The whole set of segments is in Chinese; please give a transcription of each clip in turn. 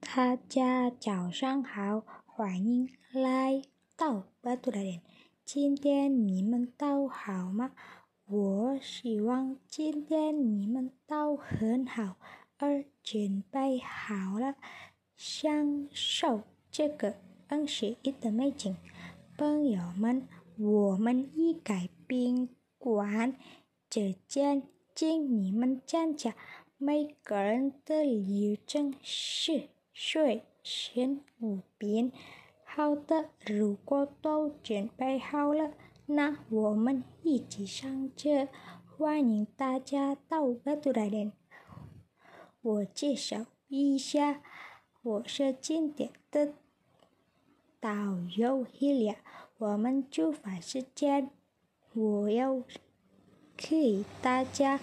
大家早上好，欢迎来到巴图拉点。今天你们都好吗？我希望今天你们都很好，而准备好了，享受这个恩雪一的美景。朋友们，我们一改宾馆这间，请你们讲讲每个人的流程是。睡前五遍。好的，如果都准备好了，那我们一起上车。欢迎大家到巴杜来练。我介绍一下，我是经典的导游伊利亚。我们出发时间，我要给大家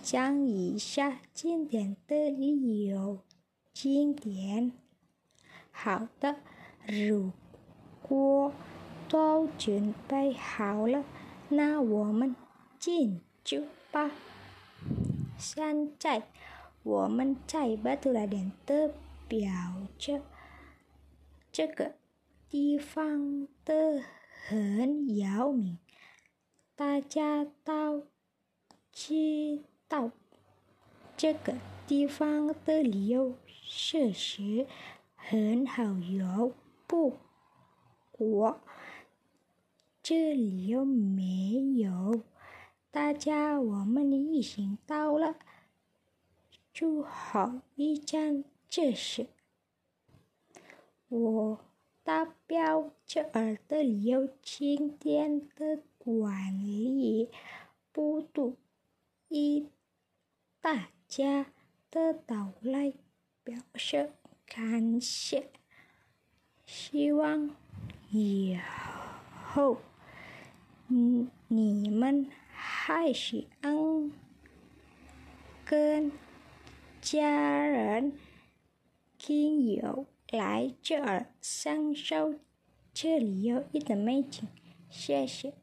讲一下经典的理由。经典。好的，如果都准备好了，那我们进去吧。现在我们在巴图拉点的表着，这个地方的很有名，大家都知道这个。地方的旅游设施很好游，不过这里又没有？大家我们的一行到了，做好一站就是我代表这儿的旅游景点的管理部度，一大家。的到来表示感谢，希望以后嗯你们还是能跟家人、亲友来这儿享受这里有一的美景，谢谢。